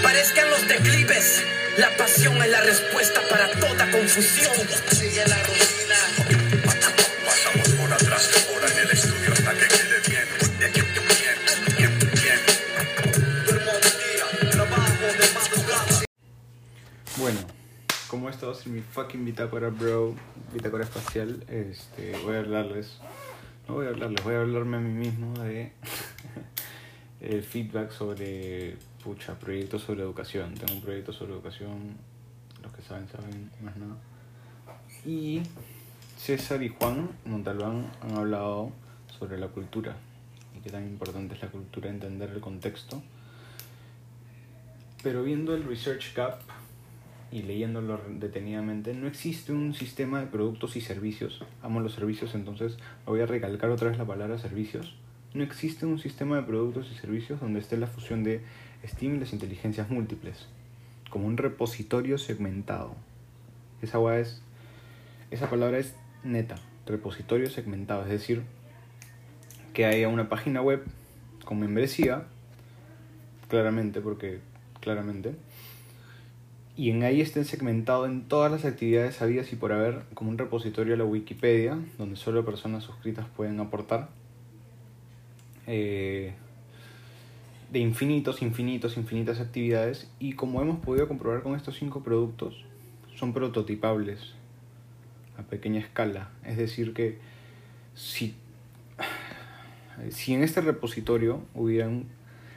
aparezcan los declives. La pasión es la respuesta para toda confusión. Sigue la rutina. Pasamos por atrás, ahora en el estudio hasta que quede bien. Bien, bien, bien, trabajo de madrugada. Bueno, como va a ser mi fucking bitácora, bro, bitácora espacial, este, voy a hablarles, no voy a hablarles, voy a hablarme a mí mismo de el feedback sobre, pucha, proyectos sobre educación. Tengo un proyecto sobre educación, los que saben, saben, más nada. Y César y Juan Montalbán han hablado sobre la cultura y qué tan importante es la cultura, entender el contexto. Pero viendo el Research Gap y leyéndolo detenidamente, no existe un sistema de productos y servicios. Amo los servicios, entonces voy a recalcar otra vez la palabra servicios. No existe un sistema de productos y servicios donde esté la fusión de Las inteligencias múltiples, como un repositorio segmentado. Esa es, esa palabra es neta, repositorio segmentado, es decir, que haya una página web con membresía, claramente, porque claramente, y en ahí estén segmentado en todas las actividades habidas y por haber, como un repositorio a la Wikipedia, donde solo personas suscritas pueden aportar. eh, de infinitos, infinitos, infinitas actividades y como hemos podido comprobar con estos cinco productos, son prototipables a pequeña escala. Es decir que si, si en este repositorio hubieran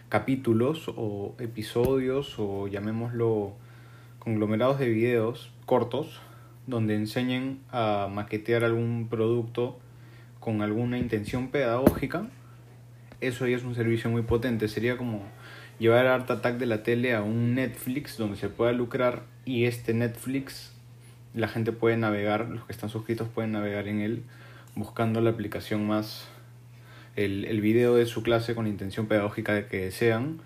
capítulos o episodios o llamémoslo conglomerados de videos cortos donde enseñen a maquetear algún producto con alguna intención pedagógica, eso ya es un servicio muy potente. Sería como llevar Art Attack de la tele a un Netflix donde se pueda lucrar y este Netflix la gente puede navegar, los que están suscritos pueden navegar en él buscando la aplicación más el, el video de su clase con la intención pedagógica que desean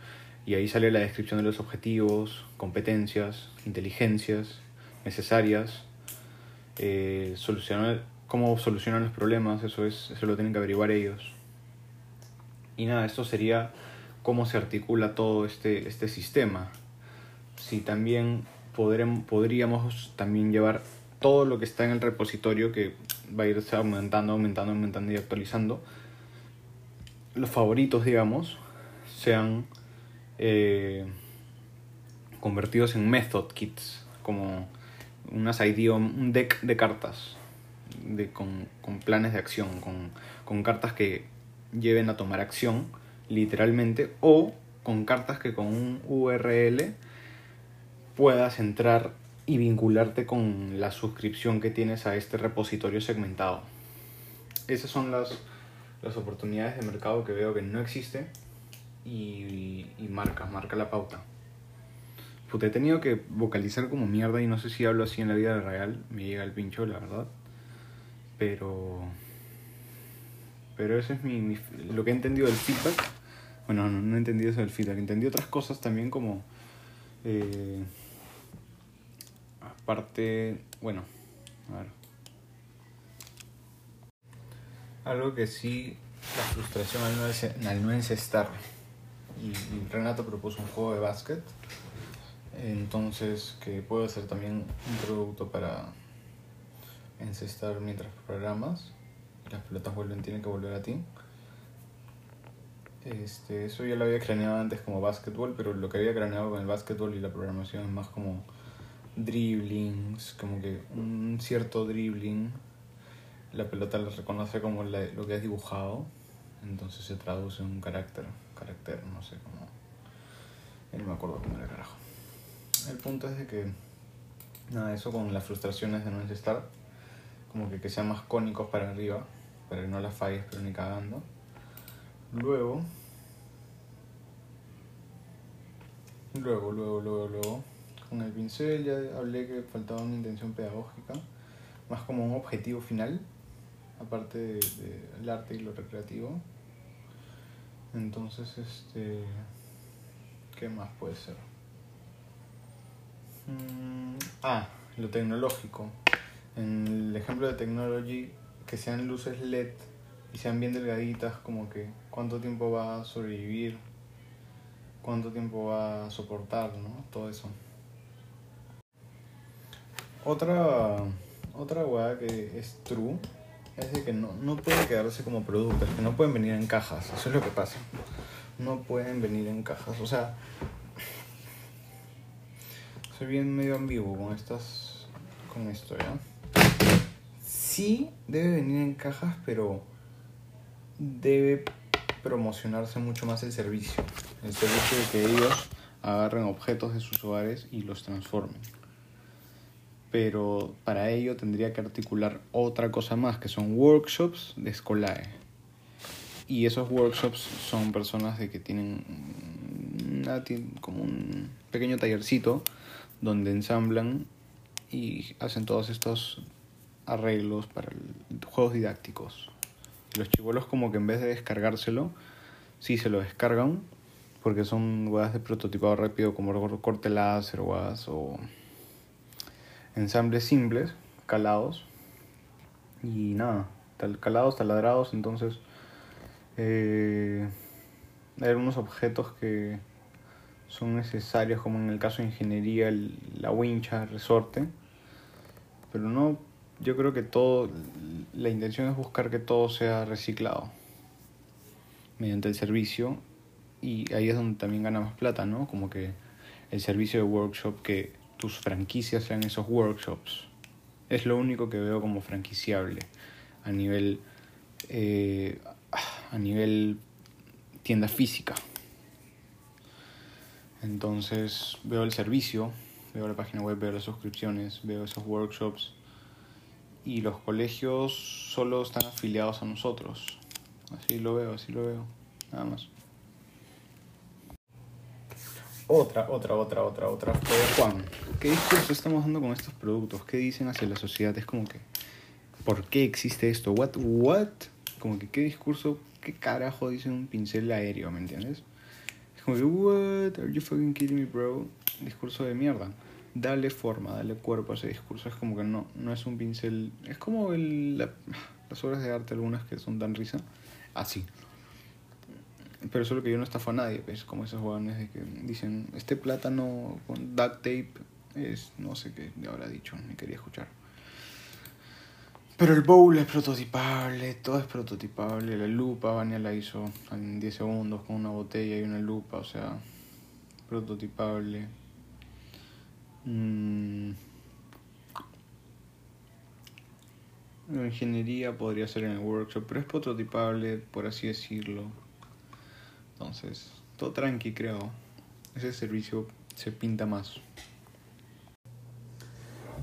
y ahí sale la descripción de los objetivos, competencias, inteligencias necesarias, eh, solucionar, cómo solucionan los problemas, eso, es, eso lo tienen que averiguar ellos. Y nada, esto sería cómo se articula todo este, este sistema. Si también podrem- podríamos también llevar todo lo que está en el repositorio que va a irse aumentando, aumentando, aumentando y actualizando. Los favoritos, digamos, sean eh, convertidos en method kits, como unas ID, un deck de cartas de, con, con planes de acción, con, con cartas que lleven a tomar acción, literalmente, o con cartas que con un URL puedas entrar y vincularte con la suscripción que tienes a este repositorio segmentado. Esas son las, las oportunidades de mercado que veo que no existe y, y marca, marca la pauta. Puta, he tenido que vocalizar como mierda y no sé si hablo así en la vida real, me llega el pincho, la verdad. Pero. Pero eso es mi, mi- lo que he entendido del feedback. Bueno, no, no he entendido eso del feedback, entendí otras cosas también como. eh, aparte. Bueno, a ver. Algo que sí, la frustración al no, al no encestar. Y, Renato propuso un juego de básquet. Entonces, que puede ser también un producto para encestar mientras programas. Las pelotas vuelven, tienen que volver a ti. Este, eso ya lo había craneado antes como básquetbol, pero lo que había craneado con el básquetbol y la programación es más como dribblings, como que un cierto dribbling. La pelota lo reconoce como lo que has dibujado, entonces se traduce en un carácter, carácter, no sé cómo. No me acuerdo cómo era carajo. El punto es de que, nada, eso con las frustraciones de no encestar, como que, que sean más cónicos para arriba, para que no las falles, pero ni cagando. Luego, luego, luego, luego, luego, con el pincel ya hablé que faltaba una intención pedagógica, más como un objetivo final, aparte del de, arte y lo recreativo. Entonces, este, ¿qué más puede ser? Mm, ah, lo tecnológico. En el ejemplo de technology, que sean luces LED y sean bien delgaditas, como que cuánto tiempo va a sobrevivir, cuánto tiempo va a soportar, ¿no? Todo eso. Otra, otra weá que es true es de que no, no pueden quedarse como productos, que no pueden venir en cajas, eso es lo que pasa. No pueden venir en cajas, o sea, soy bien medio ambiguo con estas, con esto, ¿ya? Sí debe venir en cajas, pero debe promocionarse mucho más el servicio. El servicio de que ellos agarren objetos de sus hogares y los transformen. Pero para ello tendría que articular otra cosa más, que son workshops de Scolae. Y esos workshops son personas de que tienen como un pequeño tallercito donde ensamblan y hacen todos estos arreglos para el- juegos didácticos. Los chivolos como que en vez de descargárselo, sí se lo descargan porque son huevas de prototipado rápido como cor- corte láser huevas o ensambles simples, calados. Y nada, tal, calados, taladrados, entonces eh, hay algunos objetos que son necesarios, como en el caso de ingeniería, el- la wincha, el resorte. Pero no, yo creo que todo, la intención es buscar que todo sea reciclado mediante el servicio y ahí es donde también gana más plata, ¿no? Como que el servicio de workshop, que tus franquicias sean esos workshops. Es lo único que veo como franquiciable a nivel, eh, a nivel tienda física. Entonces veo el servicio, veo la página web, veo las suscripciones, veo esos workshops y los colegios solo están afiliados a nosotros. Así lo veo, así lo veo. Nada más. Otra, otra, otra, otra, otra. Juan. ¿Qué discurso estamos dando con estos productos? ¿Qué dicen hacia la sociedad? Es como que, ¿por qué existe esto? What, what? Como que, ¿qué discurso? ¿Qué carajo dice un pincel aéreo? ¿Me entiendes? Es como que, what? Are you fucking kidding me, bro? Discurso de mierda. Dale forma, dale cuerpo a ese discurso. Es como que no, no es un pincel. Es como el, la- las obras de arte, algunas que son tan risa. Así. Pero solo que yo no estafo a nadie, pues, como esos huevones de que dicen, este plátano con duct tape es, no sé qué le habrá dicho, ni quería escuchar. Pero el bowl es prototipable, todo es prototipable, la lupa Vania la hizo en 10 segundos con una botella y una lupa, o sea, prototipable. Mm. La ingeniería podría ser en el workshop, pero es prototipable, por así decirlo. Entonces, todo tranqui, creo. Ese servicio se pinta más.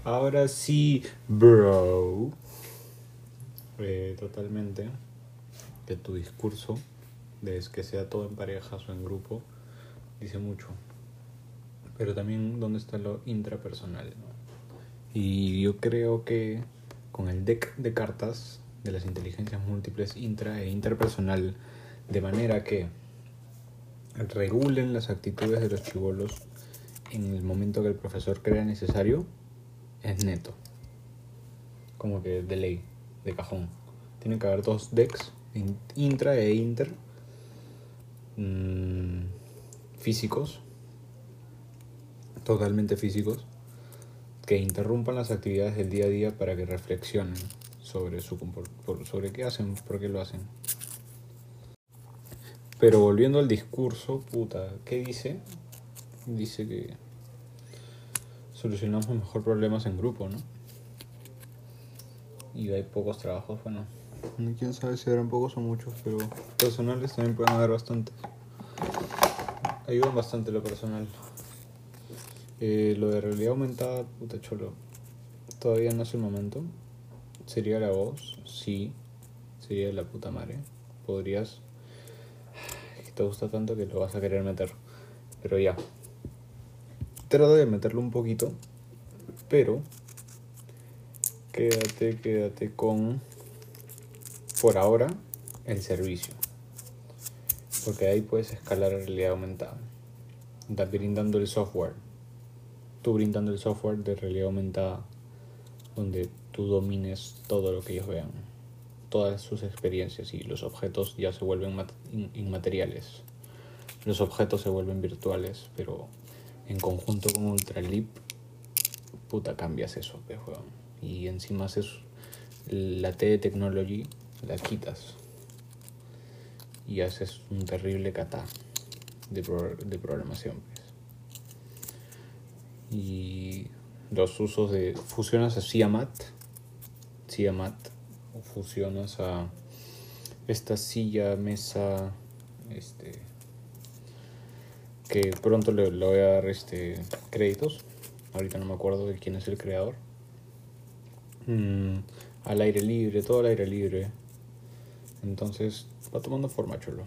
Ahora sí, bro. Eh, totalmente. Que tu discurso, de que sea todo en parejas o en grupo, dice mucho. Pero también dónde está lo intrapersonal. Y yo creo que con el deck de cartas de las inteligencias múltiples intra e interpersonal, de manera que regulen las actitudes de los chivolos en el momento que el profesor crea necesario, es neto. Como que de ley, de cajón. Tienen que haber dos decks, in- intra e inter, mm, físicos, totalmente físicos, que interrumpan las actividades del día a día para que reflexionen sobre, su sobre qué hacen, por qué lo hacen. Pero volviendo al discurso, puta, ¿qué dice? Dice que solucionamos mejor problemas en grupo, ¿no? Y hay pocos trabajos, bueno. Quién sabe si habrán pocos o muchos, pero personales también pueden haber bastantes. Ayudan bastante lo personal. Eh, lo de realidad aumentada, puta cholo. Todavía no es el momento. ¿Sería la voz? Sí. Sería la puta madre. Podrías que te gusta tanto que lo vas a querer meter. Pero ya. Trata de meterlo un poquito. Pero quédate, quédate con por ahora el servicio. Porque ahí puedes escalar a realidad aumentada. Da- brindando el software. Tú brindando el software de realidad aumentada. Donde tú domines todo lo que ellos vean. Todas sus experiencias y los objetos ya se vuelven mat- in- inmateriales. los objetos se vuelven virtuales, pero en conjunto con Ultralip, puta, cambias eso, pues. Y encima haces la T de Technology, la quitas. Y haces un terrible kata de, pro- de programación. Y los usos de... Fusionas a Siamat, Siamat, fusionas a esta silla, mesa, este que pronto le, voy a dar este créditos. Ahorita no me acuerdo de quién es el creador. Mm, al aire libre, todo al aire libre. Entonces va tomando forma, cholo.